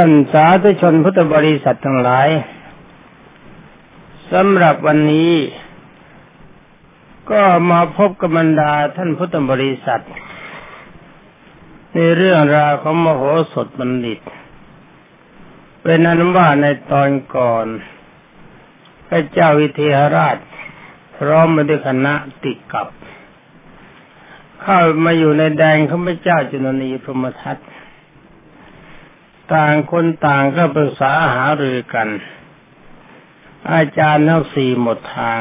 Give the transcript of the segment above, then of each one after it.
ท่านสาธุชนพุทธบริษัททั้งหลายสำหรับวันนี้ ก็มาพบกับบรรดาท่านพุทธบริษัท ในเรื่องราวของมโหสถบัณฑิต เป็นนั้นว่าในตอนก่อน พระเจ้าวิเทหราช พร้อมมาด้วยคณะติดกับ เข้ามาอยู่ในแดงของพระเจ้าจุลนีพรหมทัต ต่างคนต่างก็ปรึกษาหารือกัน อาจารย์ทั้งสี่หมดทาง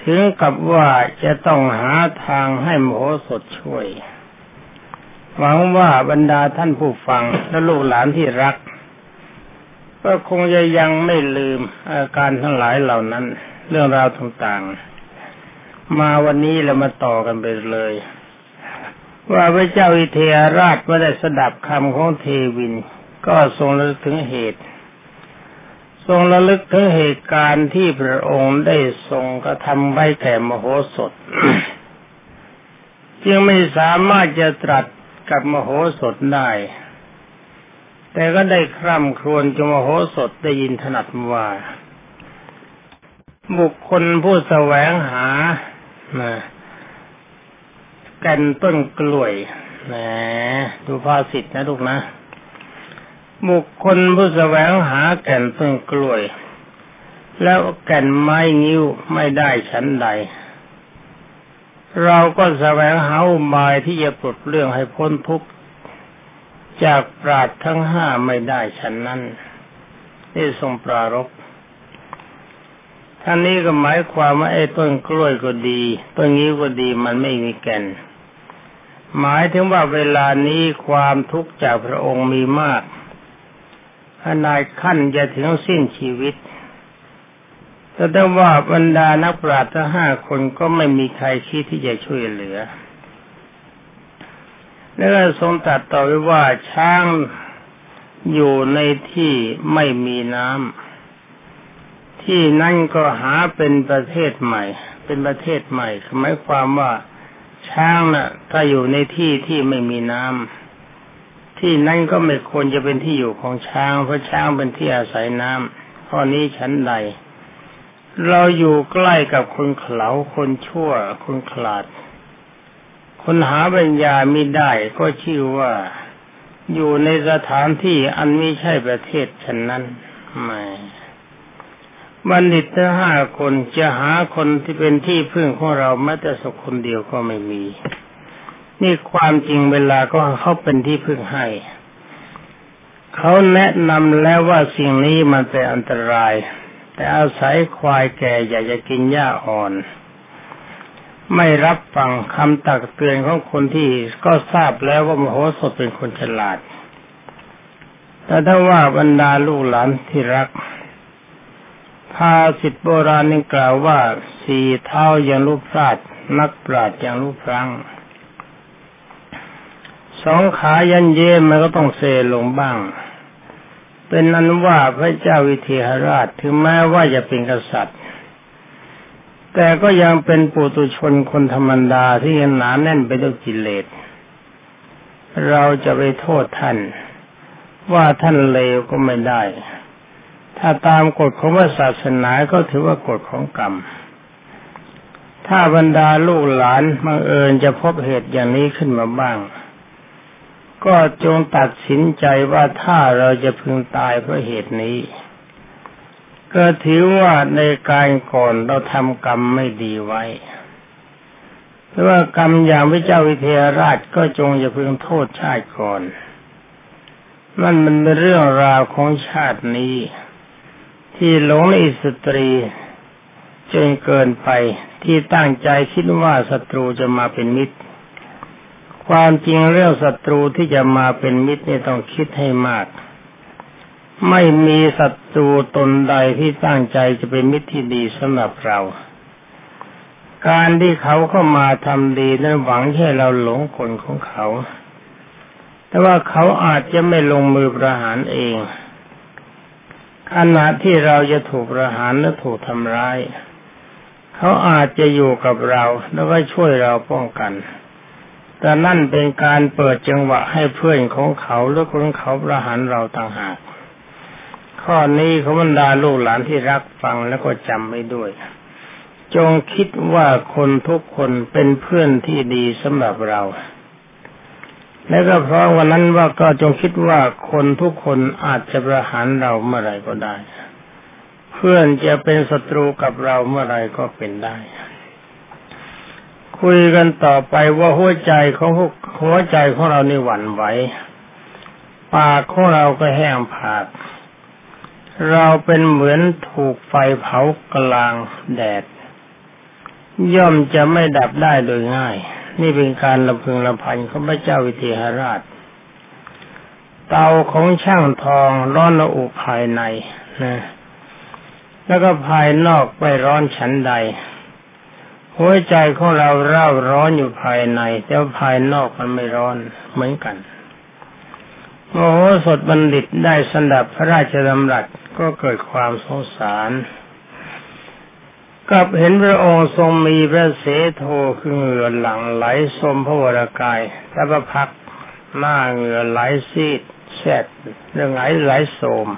ถึงกับว่าจะต้องหาทางให้มโหสถช่วย หวังว่าบรรดาท่านผู้ฟังและลูกหลานที่รัก ก็คงจะยังไม่ลืมอาการทั้งหลายเหล่านั้น เรื่องราวต่างๆ มาวันนี้เรามาต่อกันไปเลย ว่าพระเจ้าอิเทหราชเมื่อได้สดับคำของเทวิน ก็ทรงระลึกถึงเหตุ ทรงระลึกถึงเหตุการณ์ที่พระองค์ได้ทรงกระทำไว้แก่มโหสถ จึงไม่สามารถจะตรัสกับมโหสถได้ แต่ก็ได้คร่ำครวญจนมโหสถได้ยินถนัดว่า บุคคลผู้แสวงหานะ แก่นต้นกล้วยแหมดูภาษิตนะลูกนะบุคคลผู้แสวงหาแก่นต้นกล้วย แล้วแก่นไม้งิ้วไม่ได้ชั้นใด เราก็แสวงหาอุบายที่จะปลดเรื่องให้พ้นทุกข์จากปราดทั้งห้าไม่ได้ฉันนั้นนี่ทรงปรารบท่านนี้ก็หมายความว่าไอ้ต้นกล้วยก็ดีต้นงิ้วก็ดีมันไม่มีแก่น หมายถึงว่าเวลานี้ความทุกข์จากพระองค์มีมากขนาดขั้นจะถึงสิ้นชีวิตแต่ได้ว่าบรรดานักปราชญ์ทั้งห้าคนก็ไม่มีใครคิดที่จะช่วยเหลือ แล้วทรงตัดต่อไว้ว่าช้างอยู่ในที่ไม่มีน้ำที่นั่นก็หาเป็นประเทศใหม่ เป็นประเทศใหม่หมายความว่า ช้างนะ่ะ ถ้าอยู่ในที่ที่ไม่มีน้ำที่นั่นก็ไม่ควรจะเป็นที่อยู่ของช้าง เพราะช้างเป็นที่อาศัยน้ำข้อนี้ชั้นใด เราอยู่ใกล้กับคนเขลาคนชั่ว คนขลาด คนหาปัญญาไม่ได้ก็ชื่อว่าอยู่ในสถานที่อันไม่ใช่ประเทศฉันนั้นไม่ บัณฑิตทั้งห้าคนจะหาคนที่เป็นที่พึ่งของเราแม้แต่สักคนเดียวก็ไม่มี นี่ความจริงเวลาก็เขาเป็นที่พึ่งให้เขาแนะนำแล้วว่าสิ่งนี้มันเป็นอันตราย แต่อาศัยควายแก่อยากจะกินหญ้าอ่อน ไม่รับฟังคำตักเตือนของคนที่ก็ทราบแล้วว่ามโหสถเป็นคนฉลาด แต่ถ้าว่าบรรดาลูกหลานที่รัก ภาสิทโบราณนี่กล่าวว่าสี่เท้าอย่างรูปพลาด นักปราดอย่างรูปพลังสองขายันเยมันก็ต้องเซลงบ้าง เป็นนั้นว่าพระเจ้าวิเทหราชถึงแม้ว่าจะเป็นกษัตริย์ แต่ก็ยังเป็นปุตุชนคนธรรมดาที่ยันหนาแน่นไปด้วยกิเลสเราจะไปโทษท่าน ว่าท่านเลวก็ไม่ได้ ถ้าตามกฎของศาสนาก็ถือว่ากฎของกรรม ถ้าบรรดาลูกหลานบังเอิญจะพบเหตุอย่างนี้ขึ้นมาบ้าง ก็จงตัดสินใจว่าถ้าเราจะพึงตายเพราะเหตุนี้ ก็ถือว่าในการก่อนเราทำกรรมไม่ดีไว้เพราะว่ากรรมอย่างพระเจ้าวิเทหราชก็จงอย่าพึงโทษชาติก่อนนั่นมันเป็นเรื่องราวของชาตินี้ ที่หลงในสตรีจนเกินไปที่ตั้งใจคิดว่าศัตรูจะมาเป็นมิตร ความจริงเรื่องศัตรูที่จะมาเป็นมิตรนี่ต้องคิดให้มาก ไม่มีศัตรูตนใดที่ตั้งใจจะเป็นมิตรที่ดีสำหรับเรา การที่เขาเข้ามาทำดีนั้นหวังแค่เราหลงคนของเขา แต่ว่าเขาอาจจะไม่ลงมือประหารเอง ขณะที่เราจะถูกประหารและถูกทำร้าย เขาอาจจะอยู่กับเราแล้วก็ช่วยเราป้องกัน แต่นั่นเป็นการเปิดจังหวะให้เพื่อนของเขาหรือคนเขาประหารเราต่างหาก ข้อนี้เขาบรรดาลูกหลานที่รักฟังแล้วก็จำไว้ด้วย จงคิดว่าคนทุกคนเป็นเพื่อนที่ดีสำหรับเรา และก็เพราะวันนั้นว่าก็จงคิดว่าคนทุกคนอาจจะประหารเราเมื่อไรก็ได้ เพื่อนจะเป็นศัตรูกับเราเมื่อไรก็เป็นได้ คุยกันต่อไปว่าหัวใจของหัวใจของเรานี่หวั่นไหวปากของเราก็แห้งผาก เราเป็นเหมือนถูกไฟเผากลางแดด ย่อมจะไม่ดับได้โดยง่าย นี่เป็นการลำพึงลำพันของพระเจ้าวิเทหราช เตาของช่างทองร้อนระอุภายในนะแล้วก็ภายนอกไม่ร้อนฉันใด หัวใจของเราเร่าร้อนอยู่ภายใน แต่ภายนอกมันไม่ร้อนเหมือนกันโมโหสดบัณฑิตได้สันดับพระราชดำรัสก็เกิดความสงสาร กับเห็นพระองค์ทรงมีพระเสโทคือเหงื่อหลังไหลสมพระวรากายแตะประพักหน้าเหงื่อไหลซีดแฉดเรื่องไหลไหลโสม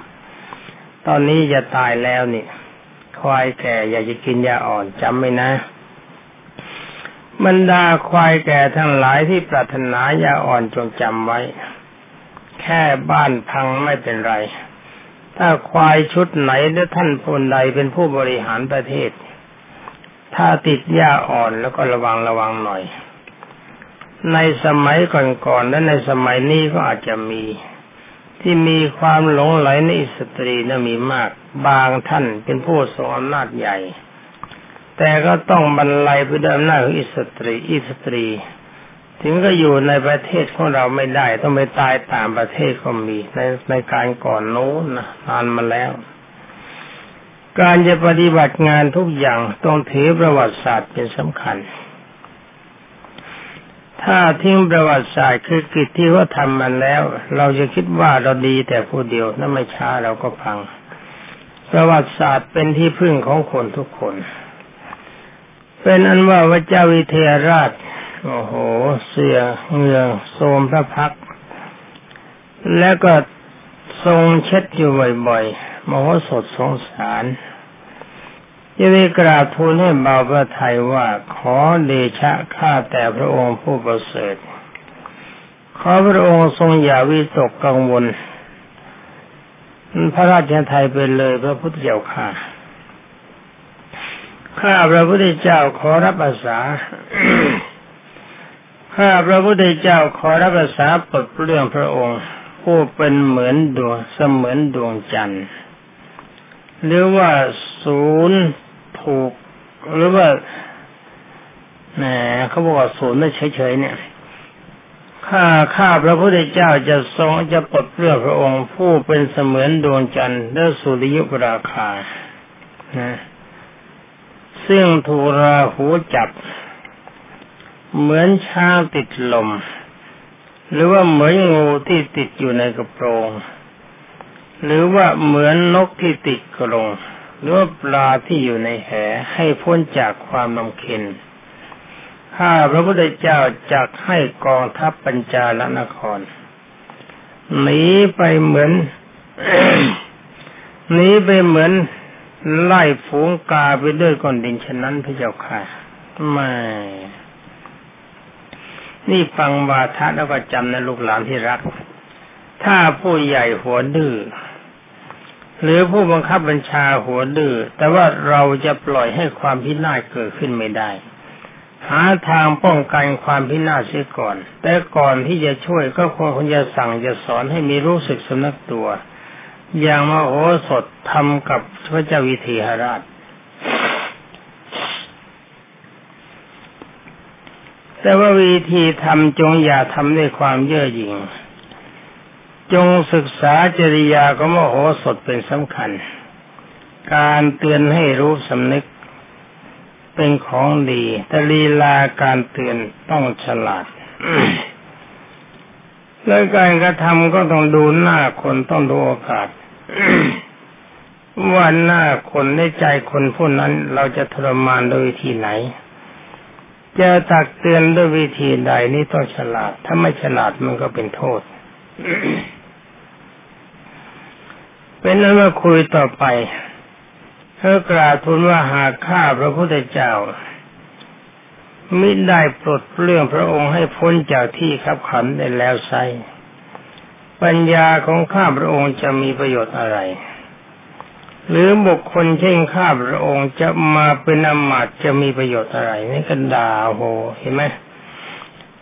ตอนนี้จะตายแล้วนี่ควายแก่อยากจะกินยาอ่อนจำไว้นะบรรดาควายแก่ทั้งหลายที่ปรารถนายาอ่อนจงจำไว้ แค่บ้านพังไม่เป็นไร ถ้าควายชุดไหนและท่านผู้ใดเป็นผู้บริหารประเทศ ถ้าจิตยังอ่อนแล้วก็ระวังระวังหน่อย ในสมัยก่อนๆและในสมัยนี้ก็อาจจะมี ที่มีความหลงใหลในสตรีนะมีมาก บางท่านเป็นผู้ทรงอำนาจใหญ่ แต่ก็ต้องบรรลัยไปด้วยอำนาจของอิสตรีอิสตรี ถึงก็อยู่ในประเทศของเราไม่ได้ ต้องไปตายต่างประเทศก็มีในในกาลก่อนโน้นนะนานมาแล้ว การจะปฏิบัติงานทุกอย่างต้องถือประวัติศาสตร์เป็นสำคัญ ถ้าทิ้งประวัติศาสตร์คือกิจที่เขาทำมาแล้ว เราจะคิดว่าเราดีแต่ผู้เดียวนั่นไม่ช้าเราก็พัง ประวัติศาสตร์เป็นที่พึ่งของคนทุกคน เป็นอันว่าพระเจ้าวิเทหราช โอ้โห เสียเงือโสมพระพัก แล้วก็ทรงเช็ดอยู่บ่อยๆ มโหสถสงสารจะได้กราบทูลให้บาพระไทยว่าขอเดชะข้าแต่พระองค์ผู้ประเสริฐขอพระองค์ทรงอย่าวิตกกังวล พระราชไทยไปเลยพระพุทธเจ้าค่ะ ข้าพระพุทธเจ้าขอรับภาษา ข้าพระพุทธเจ้าขอรับภาษาปลดเรื่องพระองค์ ผู้เป็นเหมือนดวงเสมือนดวงจันทร์ หรือว่าศูนย์ถูก หรือว่าแหมเขาบอกว่าศูนย์ไม่เฉยๆเนี่ยข้าข้าพระพุทธเจ้าจะทรงจะปลดเรื่องพระองค์ผู้เป็นเสมือนดวงจันทร์และสุริยุปราคานะซึ่งถูกราหูจับ เหมือนช้างติดลม หรือว่าเหมือนงูที่ติดอยู่ในกระโปรง หรือว่าเหมือนนกที่ติดกรงหรือว่าปลาที่อยู่ในแหให้พ้นจากความลำเค็นข้าพระพุทธเจ้าจักให้กองทัพปัญจาลนครหนีไปเหมือนหนีไปเหมือนไล่ฝูงกาไปด้วยก้อนดินฉะนั้นพระเจ้าค่ะไม่ นี่ฟังวาทะแล้วก็จำนะลูกหลานที่รัก ถ้าผู้ใหญ่หัวดื้อ หรือผู้บังคับบัญชาหัวดื้อแต่ว่าเราจะปล่อยให้ความพินาศเกิดขึ้นไม่ได้ หาทางป้องกันความพินาศเสียก่อน แต่ก่อนที่จะช่วยก็ควรจะสั่งจะสอนให้มีรู้สึกสำนักตัว อย่างมโหสถทำกับพระเจ้าวิเทหราช แต่ว่าวิธีทำจงอย่าทำด้วยความเย่อหยิ่ง จงศึกษาจริยาของมโหสถเป็นสำคัญ การเตือนให้รู้สำนึก เป็นของดีแต่ลีลาการเตือนต้องฉลาด แล้วการกระทำก็ต้องดูหน้าคนต้องดูโอกาสว่าหน้าคนในใจคนผู้นั้นเราจะทรมานโดยที่ไหน จะตักเตือนด้วยวิธีใดนี่ต้องฉลาด ถ้าไม่ฉลาดมันก็เป็นโทษ เป็นนั้นมาคุยต่อไปเพื่อกราบทูลว่าหากข้าพระพุทธเจ้ามิได้ปลดเรื่องพระองค์ให้พ้นจากที่ขับขันได้แล้วไซปัญญาของข้าพระองค์จะมีประโยชน์อะไร หรือบุคคลเช่นข้าพระองค์จะมาเป็นอมาตจะมีประโยชน์อะไรนี่กันดาโหเห็นไหม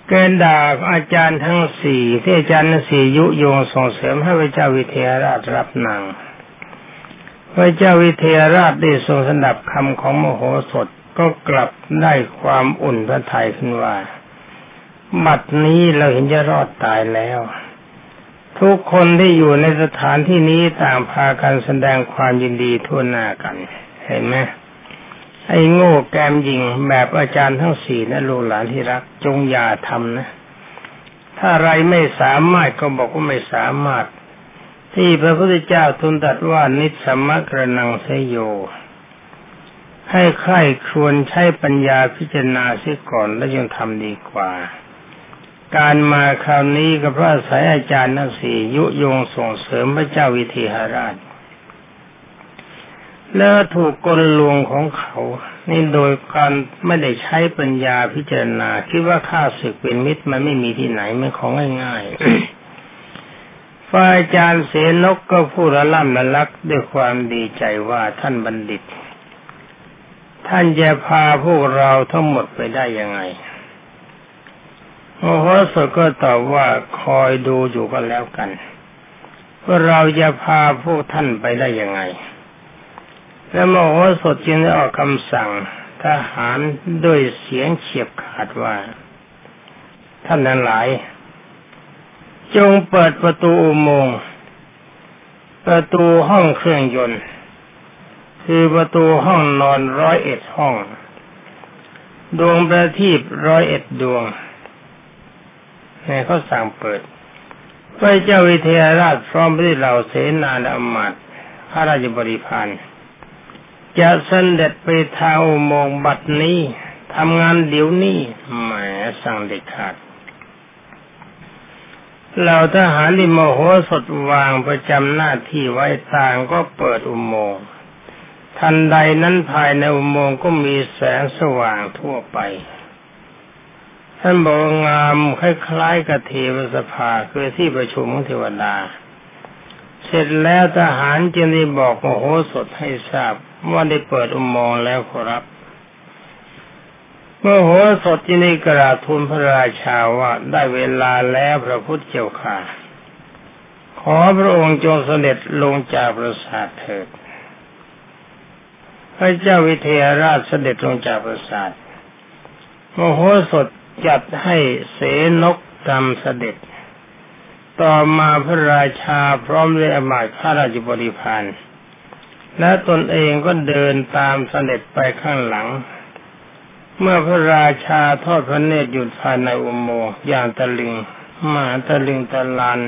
แกด่าอาจารย์ทั้งสี่ที่อาจารย์สี่ยุโยงส่งเสริมให้พระเจ้าวิเทหราชรับนางพระเจ้าวิเทหราชได้ทรงสนับคำของมโหสถก็กลับได้ความอุ่นพระทัยขึ้นว่าบัดนี้เราเห็นจะรอดตายแล้ว ทุกคนที่อยู่ในสถานที่นี้ต่างพากันแสดงความยินดีทั่วหน้ากัน เห็นไหม ไอ้โง่แกมยิงแบบอาจารย์ทั้งสี่นะลูกหลานที่รัก จงอย่าทำนะ ถ้าไรไม่สามารถก็บอกว่าไม่สามารถ ที่พระพุทธเจ้าทูลตรัสว่านิสมะกระนังเสยโย ให้ใครครวญใช้ปัญญาพิจารณาเสียก่อนแล้วยังทำดีกว่า การมาคราวนี้ก็เพราะอายอาจารย์ทั้งสี่ยุยงส่งเสริมพระเจ้าวิเทหราช แล้วถูกกลลวงของเขา นี่โดยการไม่ได้ใช้ปัญญาพิจารณา คิดว่าข้าศึกเป็นมิตรมันไม่มีที่ไหนมันของง่ายๆฝ่ายอาจารย์เสนกก็พูดละล่ำละลักด้วยความดีใจว่าท่านบัณฑิต ท่านจะพาพวกเราทั้งหมดไปได้ยังไงโมโหสก็ตอบว่าคอยดูอยู่ก็แล้วกันว่าเราจะพาพวกท่านไปได้ยังไง แล้วโมโหสถจึงได้ออกคำสั่งทหารด้วยเสียงเฉียบขาดว่า ท่านนั้นหลาย จงเปิดประตูอุโมงค์ประตูห้องเครื่องยนต์ คือประตูห้องนอนร้อยเอ็ดห้อง ดวงประทีปร้อยเอ็ดดวงในเขาสั่งเปิดพระเจ้าวิเทหราชพร้อมด้วยเหล่าเสนาและอมาตพระราชบริพาร จะเสด็จไปทาโมงบัดนี้ทำงานเดี๋ยวนี้แหมสั่งเด็ดขาดเหล่าทหารที่มโหสถวางประจำหน้าที่ไว้ต่างก็เปิดอุโมงค์ทันใดนั้นภายในอุโมงค์ก็มีแสงสว่างทั่วไป ท่านบอกงามคล้ายๆกับเทวสภาคือที่ประชุมของเทวดา เสร็จแล้วทหารจึงได้บอกมโหสถให้ทราบ ว่าได้เปิดอุโมงค์แล้วขอรับ เมื่อโหสถที่นี่กราบทูลพระราชาว่าได้เวลาแล้วพระพุทธเจ้าค่ะ ขอพระองค์จงเสด็จลงจากปราสาทเถิด พระเจ้าวิเทหราชเสด็จลงจากปราสาทโมโหสถจัดให้เสนกตามเสด็จ ต่อมาพระราชาพร้อมด้วยอมาตย์ข้าราชบริพาร และตนเองก็เดินตามเสด็จไปข้างหลัง เมื่อพระราชาทอดพระเนตรหยุดภายในอุโมงค์อย่างตะลึงมาตะลึงตะลาน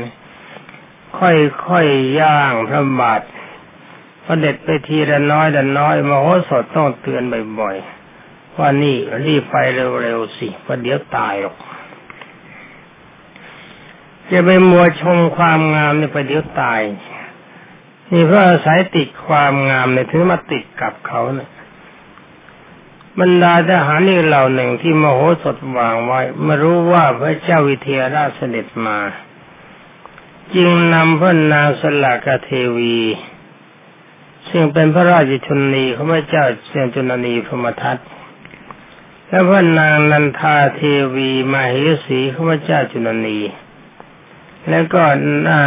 ค่อยๆย่างพระบาทพอเด็ดไปทีละน้อยละน้อยมโหสถต้องเตือนบ่อยๆว่านี่รีบไปเร็วๆสิเพราะเดี๋ยวตายหรอกจะไปมัวชมความงามนี่ไปเดี๋ยวตาย นี่เพราะอาศัยติดความงามเนี่ยถึงมาติดกับเขาเนี่ยบรรดาทหารนี่เหล่าหนึ่งที่มโหสถวางไว้มารู้ว่าพระเจ้าวิเทหราชเสด็จมา จึงนำพระนางสลากเทวี ซึ่งเป็นพระราชชนนีของพระเจ้าเสียงจุนนีพรมทัตและพระนางนันทาเทวีมาเหสีของพระเจ้าจุนนี แล้วก็นา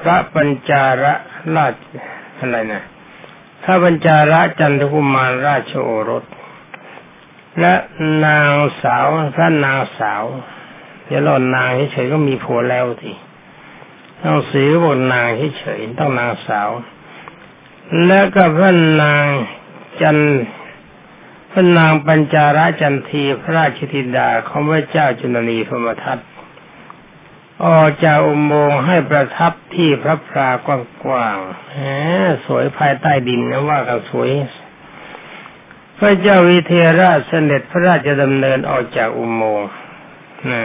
พระปัญจาระ ราชอะไรนะพระปัญจาระจันทกุมารราชโอรส และนางสาวพระนางสาวเดี๋ยวเรานางเฉยก็มีผัวแล้วทีต้องสีบนนางเฉยต้องนางสาว แล้วก็พระนางจันพระนางปัญจาราจันทีพระราชธิดาของพระเจ้าจุลนีพมทัต ออกจากอุโมงค์ให้ประทับที่พระพรากว้างๆแหมสวยภายใต้ดินนะว่ากันสวย พระเจ้าวิเทราชเสด็จพระราชดำเนินออกจากอุโมงค์นะ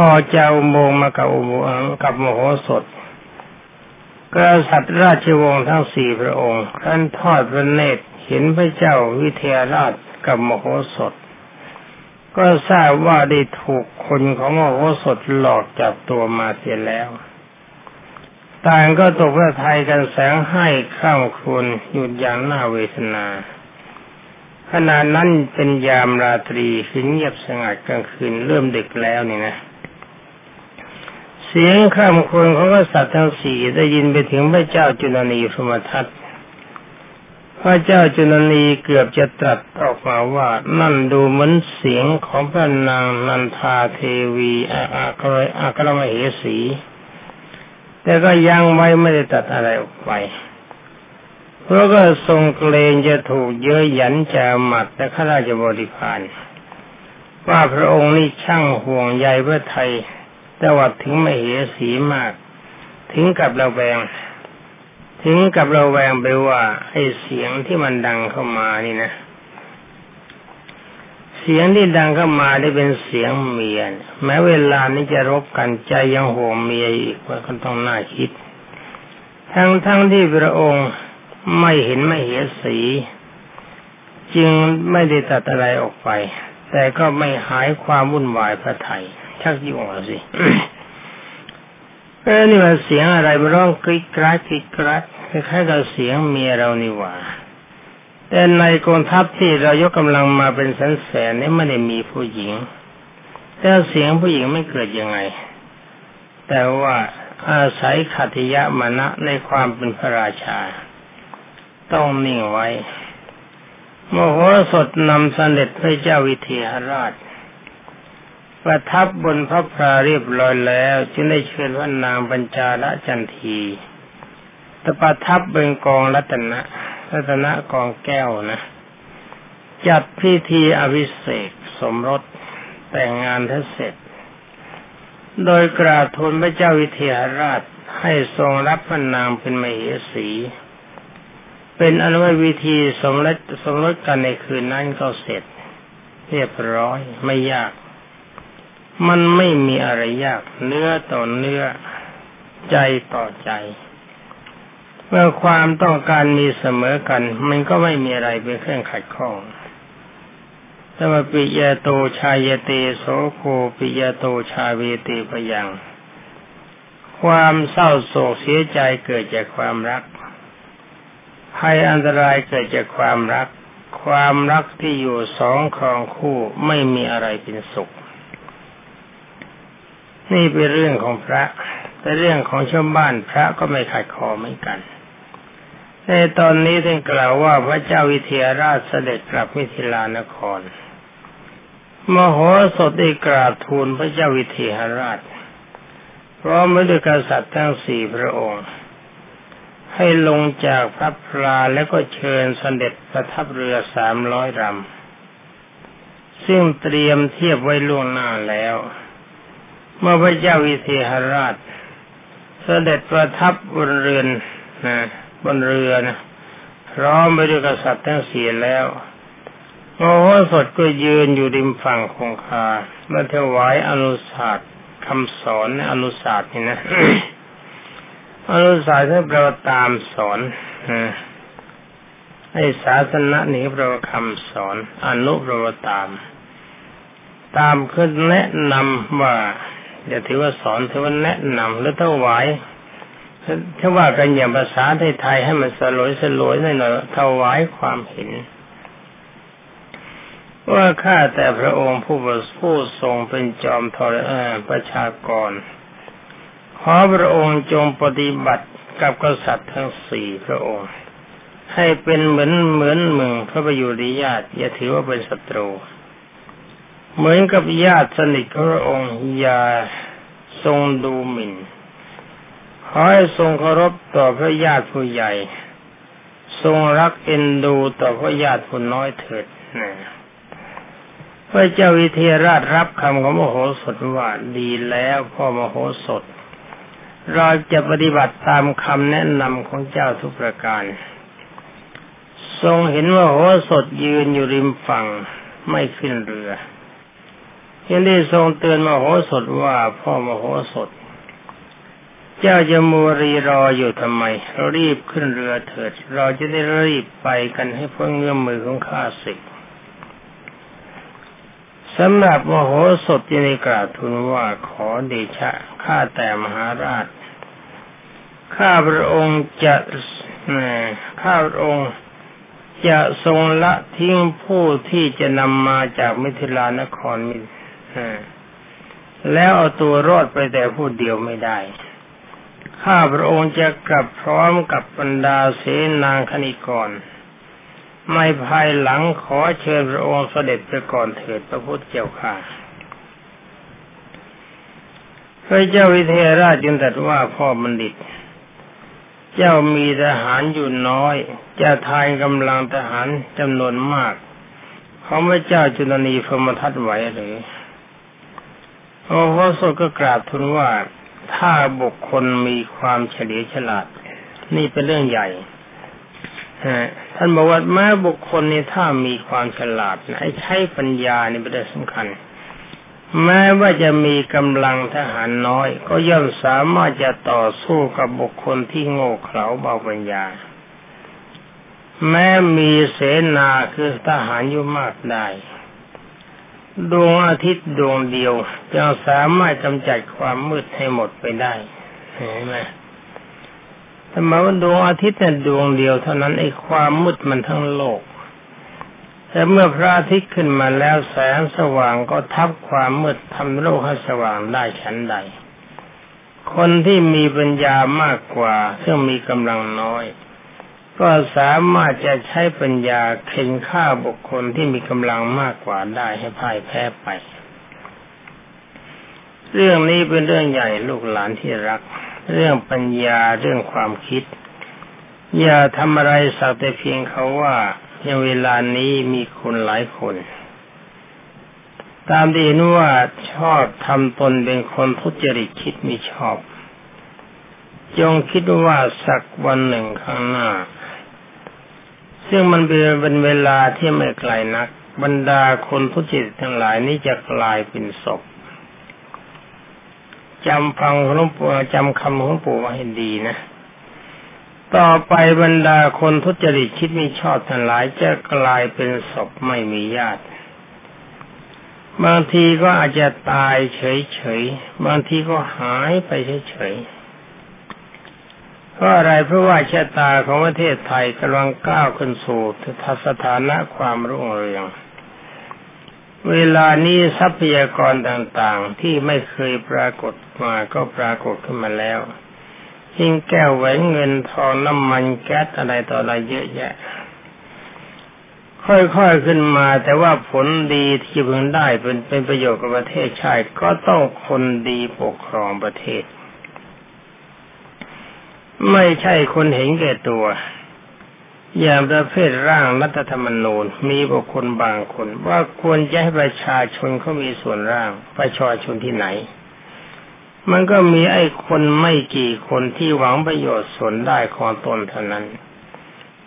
ออกจากอุโมงค์มากับอุโมงค์กับมโหสถกษัตริย์ราชวงศ์ทั้งสี่พระองค์ท่านทอดพระเนตรเห็นพระเจ้าวิเทหราชกับมโหสถ ก็ทราบว่าได้ถูกคนของมโหสถหลอกจับตัวมาเสียแล้ว ต่างก็ตกพระทัยกันแสงให้ข้ามครวนหยุดอย่างน่าเวทนาขณะนั้นเป็นยามราตรีคือเงียบสงัดกลางคืนเริ่มดึกแล้วนี่นะ เสียงข้ามควรของกษัตริย์ทั้งสี่ได้ยินไปถึงพระเจ้าจุลนีพรมทัต พระเจ้าจุลนีเกือบจะตรัสออกมาว่านั่นดูเหมือนเสียงของพระนางนันทาเทวีอาอากรอากรมเหสี แต่ก็ยังไว้ไม่ได้ตัดอะไรออกไป เพราะก็ทรงเกรงจะถูกเยอะหยันจะหมัดแต่ข้าราชบริพารว่าพระองค์นี่ช่างห่วงใยพระไทยแต่ว่าถึงไม่เหสีมาก ถึงกับเราแวง ถึงกับเราแวงไปว่าไอ้เสียงที่มันดังเข้ามานี่นะ เสียงที่ดังเข้ามาได้เป็นเสียงเมียแม้เวลานี้จะรบกันใจยังห่วงเมียอีกว่าก็ต้องน่าคิด ทั้งทั้งที่พระองค์ไม่เห็นไม่เห็นสี จึงไม่ได้ตัดอะไรออกไป แต่ก็ไม่หายความวุ่นวายพระไทยชักยุ่งสิ เออนี่มันเสียงอะไรมันร้องกริกกรัดกริกกรัดคล้ายๆกับเสียงเมียเรานี่หว่า แต่ในกองทัพที่เรายกกำลังมาเป็นแสนแสนนี่ไม่ได้มีผู้หญิง แต่เสียงผู้หญิงไม่เกิดยังไง แต่ว่าอาศัยขัติยะมณะในความเป็นพระราชา ต้องนิ่งไว้ โมโหสดนำสเสด็จพระเจ้าวิเทหราช ประทับบนพระพราเรียบร้อยแล้วจึงได้เชิญพระนางบัญจาละจันทีตประทับบนกองรัตนะรัตนะกองแก้วนะ จัดพิธีอภิเศษสมรสแต่งงานทั้งเสร็จ โดยกราบทูลพระเจ้าวิเทหราชให้ทรงรับพระนางเป็นมเหสี เป็นอนุวิธีสมรสสมรสกันในคืนนั้นก็เสร็จ เรียบร้อยไม่ยาก มันไม่มีอะไรยากเนื้อต่อเนื้อใจต่อใจเมื่อความต้องการมีเสมอกัน มันก็ไม่มีอะไรเป็นเครื่องขัดข้องแต่ว่าปิยโตชายเตโสโคปิยโตชาเวเตพยัง ความเศร้าโศกเสียใจเกิดจากความรักภัยอันตรายเกิดจากความรัก ความรักที่อยู่สองครองคู่ไม่มีอะไรเป็นสุข นี่เป็นเรื่องของพระ แต่เรื่องของชาวบ้านพระก็ไม่ขัดคอเหมือนกัน ในตอนนี้ท่านกล่าวว่าพระเจ้าวิเทหราชเสด็จกลับมิถิลานคร มโหสถได้กราบทูลพระเจ้าวิเทหราชพร้อมด้วยกษัตริย์ทั้งสี่พระองค์ ให้ลงจากพระพลาแล้วก็เชิญสเสด็จประทับเรือสามร้อยลำซึ่งเตรียมเทียบไว้ล่วงหน้าแล้ว เมื่อพระเจ้าวิเทหราช เสด็จประทับบนเรือนนะบนเรือนะพร้อมไปด้วยกษัตริย์ทั้งสี่แล้วโมโหสดก็ยืนอยู่ริมฝั่งคงคาเมื่อถวายอนุสาสคำสอนอนุสาสนี่นะอนุสายท่านแปลว่าตามสอนให้ศาสนานี้แปลว่าคำสอน อนุแปลว่าตาม ตามคือแนะนำว่า อย่าถือว่าสอนถือว่าแนะนำหรือถวายถ้าว่ากันอย่างภาษาไทยๆให้มันสลวยสลวยหน่อยถวายความเห็น ว่าข้าแต่พระองค์ผู้ผู้ทรงเป็นจอมทรประชากร ขอพระองค์จงปฏิบัติกับกษัตริย์ทั้งสี่พระองค์ ให้เป็นเหมือนเหมือนมึงพระประยุริญาติอย่าถือว่าเป็นศัตรู เหมือนกับญาติสนิทของพระองค์อย่าทรงดูหมิ่นขอให้ทรงเคารพต่อพระญาติผู้ใหญ่ ทรงรักเอ็นดูต่อพระญาติผู้น้อยเถิดนะพระเจ้าวิเทหราชรับคำของมโหสถว่าดีแล้วพ่อมโหสถ เราจะปฏิบัติตามคำแนะนำของเจ้าทุกประการ ทรงเห็นว่าโหสถยืนอยู่ริมฝั่งไม่ขึ้นเรือ ยังได้ทรงเตือนมโหสถว่าพ่อมโหสถ เจ้าจะมัวรีรออยู่ทำไมเรารีบขึ้นเรือเถิด เราจะได้รีบไปกันให้พ้นเงื้อมมือของข้าศึกสำหรับมโหสถยังได้กราบทูลว่าขอเดชะข้าแต่มหาราชข้าพระองค์จะข้าพระองค์จะทรงละทิ้งผู้ที่จะนำมาจากมิถิลานครมิ แล้วเอาตัวรอดไปแต่ผู้เดียวไม่ได้ ข้าพระองค์จะกลับพร้อมกับบรรดาเสนางคณิกรไม่ภายหลังขอเชิญพระองค์เสด็จไปก่อนเถิดพระพุทธเจ้าค่ะพระเจ้าวิเทหราชจึงตรัสว่าพ่อบัณฑิต เจ้ามีทหารอยู่น้อยจะทายกำลังทหารจำนวนมาก เของพระเจ้าจุลนีพรมทัตไหวหรือ โอ้พระสดก็กราบทูลว่าถ้าบุคคลมีความเฉลียวฉลาด นี่เป็นเรื่องใหญ่ท่านบอกว่าแม้บุคคลนี่ถ้ามีความฉลาดไอ้ใช้ปัญญานี่เป็นเรื่องสำคัญ แม้ว่าจะมีกำลังทหารน้อย ก็ย่อมสามารถจะต่อสู้กับบุคคลที่โง่เขลาเบาปัญญา แม้มีเสนาคือทหารอยู่มากได้ ดวงอาทิตย์ดวงเดียวจะสามารถกำจัดความมืดให้หมดไปได้เห็นไหมธรรมว่าดวงอาทิตย์เนี่ยดวงเดียวเท่านั้นไอ้ความมืดมันทั้งโลก แต่เมื่อพระอาทิตย์ขึ้นมาแล้วแสงสว่างก็ทับความมืดทำโลกให้สว่างได้ชั้นใด คนที่มีปัญญามากกว่าซึ่งมีกำลังน้อย ก็สามารถจะใช้ปัญญาเข็นฆ่าบุคคลที่มีกำลังมากกว่าได้ให้พ่ายแพ้ไป เรื่องนี้เป็นเรื่องใหญ่ลูกหลานที่รัก เรื่องปัญญาเรื่องความคิด อย่าทำอะไรสักแต่เพียงเขาว่าในเวลานี้มีคนหลายคน ตามที่นว่าชอบทำตนเป็นคนทุจริตคิดไม่ชอบ จงคิดว่าสักวันหนึ่งข้างหน้า ซึ่งมันเป็นเวลาที่ไม่ไกลนัก บรรดาคนทุจิตทั้งหลายนี้จะกลายเป็นศพจำฟังหลวงปู่จำคำของปู่ไว้ให้ดีนะ ต่อไปบรรดาคนทุจริตคิดไม่ชอบทั้งหลายจะกลายเป็นศพไม่มีญาติ บางทีก็อาจจะตายเฉยๆ บางทีก็หายไปเฉยๆ เพราะอะไรเพราะว่าชะตาของประเทศไทยกำลังก้าวขึ้นสู่ทัศฐานะความรุ่งเรือง เวลานี้ทรัพยากรต่างๆ ที่ไม่เคยปรากฏมาก็ปรากฏขึ้นมาแล้วยิ่งแก้วแหวนเงินทองน้ำมันแก๊สอะไรต่ออะไรเยอะแยะ ค่อยๆขึ้นมาแต่ว่าผลดีที่พิ่งได้เป็นเป็นประโยชน์กับประเทศชาติก็ต้องคนดีปกครองประเทศ ไม่ใช่คนเห็นแก่ตัว อย่างประเภทร่างรัฐธรรมนูญมีบุคคลบางคน ว่าควรจะให้ประชาชนเขามีส่วนร่างประชาชนที่ไหน มันก็มีไอ้คนไม่กี่คนที่หวังประโยชน์ส่วนได้ของตนเท่านั้น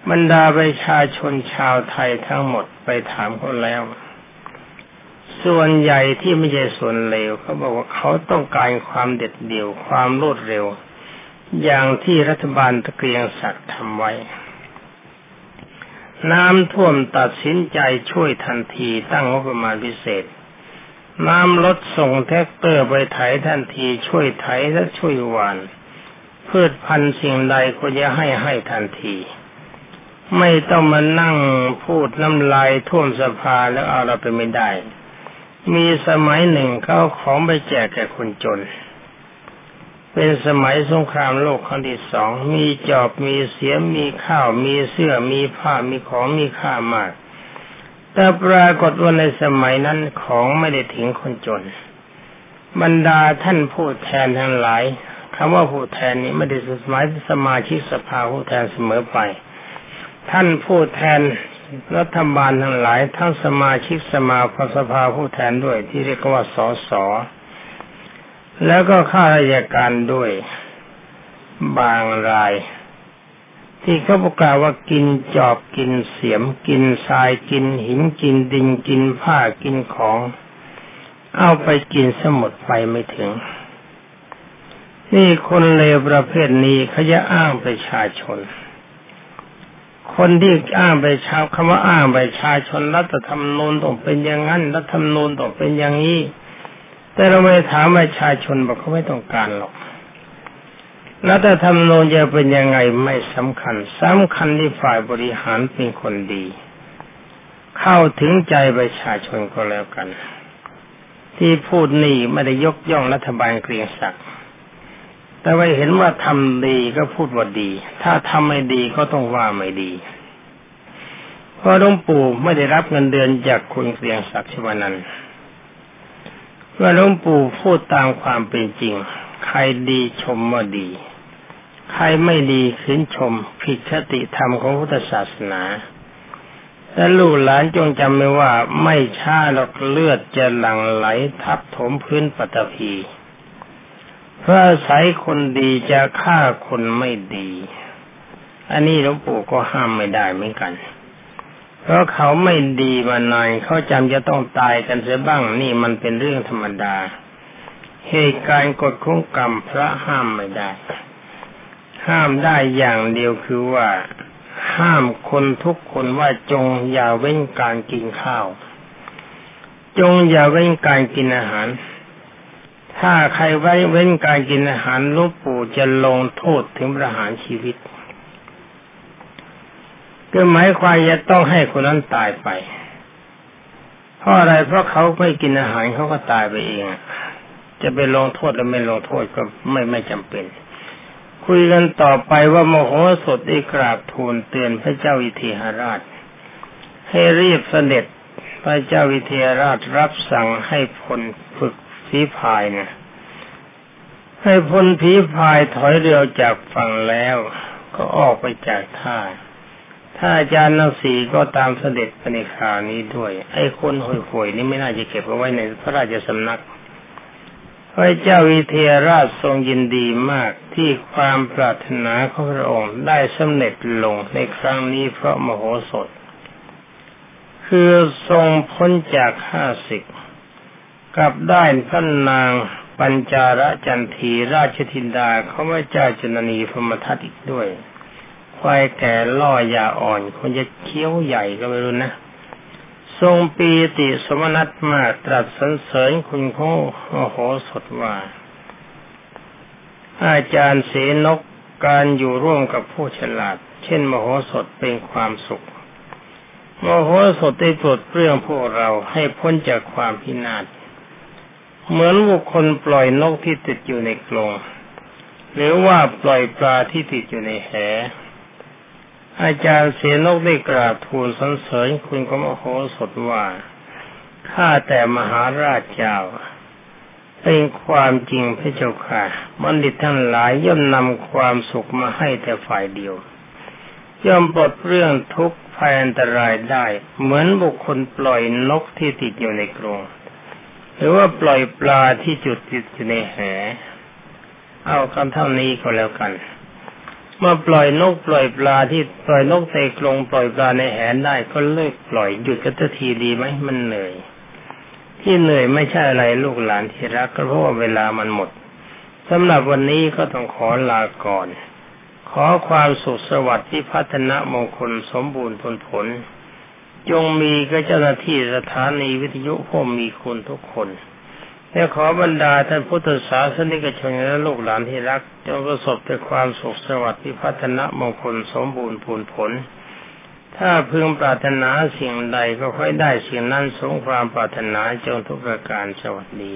บรรดาประชาชนชาวไทยทั้งหมดไปถามเขาแล้ว ส่วนใหญ่ที่ไม่ใช่ส่วนเลวเขาบอกว่าเขาต้องการความเด็ดเดี่ยวความรวดเร็ว อย่างที่รัฐบาลท่านเกรียงศักดิ์ทำไว้ น้ำท่วมตัดสินใจช่วยทันทีตั้งงบประมาณพิเศษ น้ำลดส่งแทรกเตอร์ไปไถทันทีช่วยไถและช่วยหว่านพืชพันธุ์สิ่งใดก็จะให้ให้ทันที ไม่ต้องมานั่งพูดน้ำลายท่วมสภาแล้วเอาเราไปไม่ได้ มีสมัยหนึ่งเขาของไปแจกแก่คนจน เป็นสมัยสงครามโลกครั้งที่สองมีจอบมีเสียมมีข้าว มีเสื้อมีผ้ามีของมีค่ามาก แต่ปรากฏว่าในสมัยนั้นของไม่ได้ถึงคนจน บรรดาท่านผู้แทนทั้งหลายคำว่าผู้แทนนี้ไม่ได้หมายสมาชิกสภาผู้แทนเสมอไป ท่านผู้แทนรัฐบาลทั้งหลายทั้งสมาชิกสมาสภาผู้แทนด้วยที่เรียกว่าสส แล้วก็ข้าราชการด้วย บางราย ที่เขาประกาศว่ากินจอบกินเสียม กินทรายกินหินกินดินกินผ้ากินของ เอาไปกินสมุดไปไม่ถึง นี่คนเลวประเภทนี้เขาจะอ้างประชาชน คนที่อ้างประชาคำว่าอ้างประชาชนรัฐธรรมนูญต้องเป็นอย่างนั้นรัฐธรรมนูญต้องเป็นอย่างนี้ แต่เราไม่ถามประชาชนบอกเขาไม่ต้องการหรอกรัฐธรรมนูญจะเป็นยังไงไม่สำคัญสำคัญที่ฝ่ายบริหารเป็นคนดี เข้าถึงใจประชาชนก็แล้วกัน ที่พูดนี่ไม่ได้ยกย่องรัฐบาลเกรียงศักดิ์แต่ว่าเห็นว่าทำดีก็พูดว่าดี ถ้าทำไม่ดีก็ต้องว่าไม่ดี เพราะหลวงปู่ไม่ได้รับเงินเดือนจากคุณเกรียงศักดิ์ชวนัน ว่าหลวงปู่พูดตามความเป็นจริง ใครดีชมว่าดี ใครไม่ดีขืนชม ผิดคติธรรมของพุทธศาสนาและลูกหลานจงจำไว้ว่าไม่ช้าหรอกเลือดจะหลั่งไหลทับถมพื้นปฐพีเพราะอาศัยคนดีจะฆ่าคนไม่ดี อันนี้หลวงปู่ก็ห้ามไม่ได้เหมือนกัน เพราะเขาไม่ดีมานานเขาจำจะต้องตายกันเสียบ้างนี่มันเป็นเรื่องธรรมดา เหตุการณ์กฎของกรรมพระห้ามไม่ได้ ห้ามได้อย่างเดียวคือว่า ห้ามคนทุกคนว่าจงอย่าเว้นการกินข้าว จงอย่าเว้นการกินอาหาร ถ้าใครไว้เว้นการกินอาหารลูกปู่จะลงโทษถึงประหารชีวิต ก็หมายความจะต้องให้คนนั้นตายไป เพราะอะไรเพราะเขาไม่กินอาหารเขาก็ตายไปเอง จะไปลงโทษหรือไม่ลงโทษก็ไม่ไม่จำเป็น คุยกันต่อไปว่าโมโหสถได้กราบทูลเตือนพระเจ้าวิเทหราช ให้รีบเสด็จพระเจ้าวิเทหราชรับสั่งให้พลฝึกฝีพายนะให้พลผีพายถอยเรือจากฝั่งแล้ว ก็ออกไปจากท่า ถ้าอาจารย์นังสีก็ตามเสด็จไปในคราวนี้ด้วย ไอ้คนห่วยๆนี่ไม่น่าจะเก็บเอาไว้ในพระราชสำนักพระเจ้าวิเทหราชทรงยินดีมากที่ความปรารถนาของพระองค์ได้สำเร็จลงในครั้งนี้เพราะมโหสถ คือทรงพ้นจากข้าศึกกับได้พระนางปัญจาระจันทีราชธินดาเขาไม่เจ้าจนนีพมทัตอีกด้วย ควายแก่ล่อยาอ่อนคงจะเคี้ยวใหญ่ก็ไม่รู้นะ ทรงปีติสมนัตมากตรัสสรรเสริญคุณโคโอโหสดว่า อาจารย์เสนกการอยู่ร่วมกับผู้ฉลาด เช่น มโหสถเป็นความสุข มโหสถได้ปลดเปลื้องพวกเราให้พ้นจากความพินาศเหมือนบุคคลปล่อยนกที่ติดอยู่ในกรงหรือว่าปล่อยปลาที่ติดอยู่ในแห อาจารย์เสนกได้กราบทูลสรรเสริญคุณกมโหสถว่าข้าแต่มหาราชเจ้า เป็นความจริงพระเจ้าค่ะบัณฑิตทั้งหลายย่อมนำความสุขมาให้แต่ฝ่ายเดียว ย่อมปลดเรื่องทุกข์ภัยอันตรายได้ เหมือนบุคคลปล่อยนกที่ติดอยู่ในกรงหรือว่าปล่อยปลาที่จุดติดอยู่ในแห เอาคำเท่านี้ก็แล้วกัน มื่อปล่อยนกปล่อยปลาที่ปล่อยนกในกรงปล่อยปลาในแหนได้ก็เลิกปล่อยหยุดกันทีดีไหมมันเหนื่อย ที่เหนื่อยไม่ใช่อะไรลูกหลานที่รักก็เพราะว่าเวลามันหมดสำหรับวันนี้ก็ต้องขอลาก่อน ขอความสุขสวัสดิ์ที่พัฒนามงคลสมบูรณ์ผลผล จงมีกับเจ้าหน้าที่สถานีวิทยุผู้มีคุณทุกคน และขอบรรดาท่านพุทธศาสนิกชนและลูกหลานที่รักจงประสบแต่ความสุขสวัสดิ์พิพัฒนมงคลสมบูรณ์ผลผล ถ้าพึงปรารถนาสิ่งใดก็ค่อยได้สิ่งนั้นสงความปรารถนาจงทุกประการสวัสดี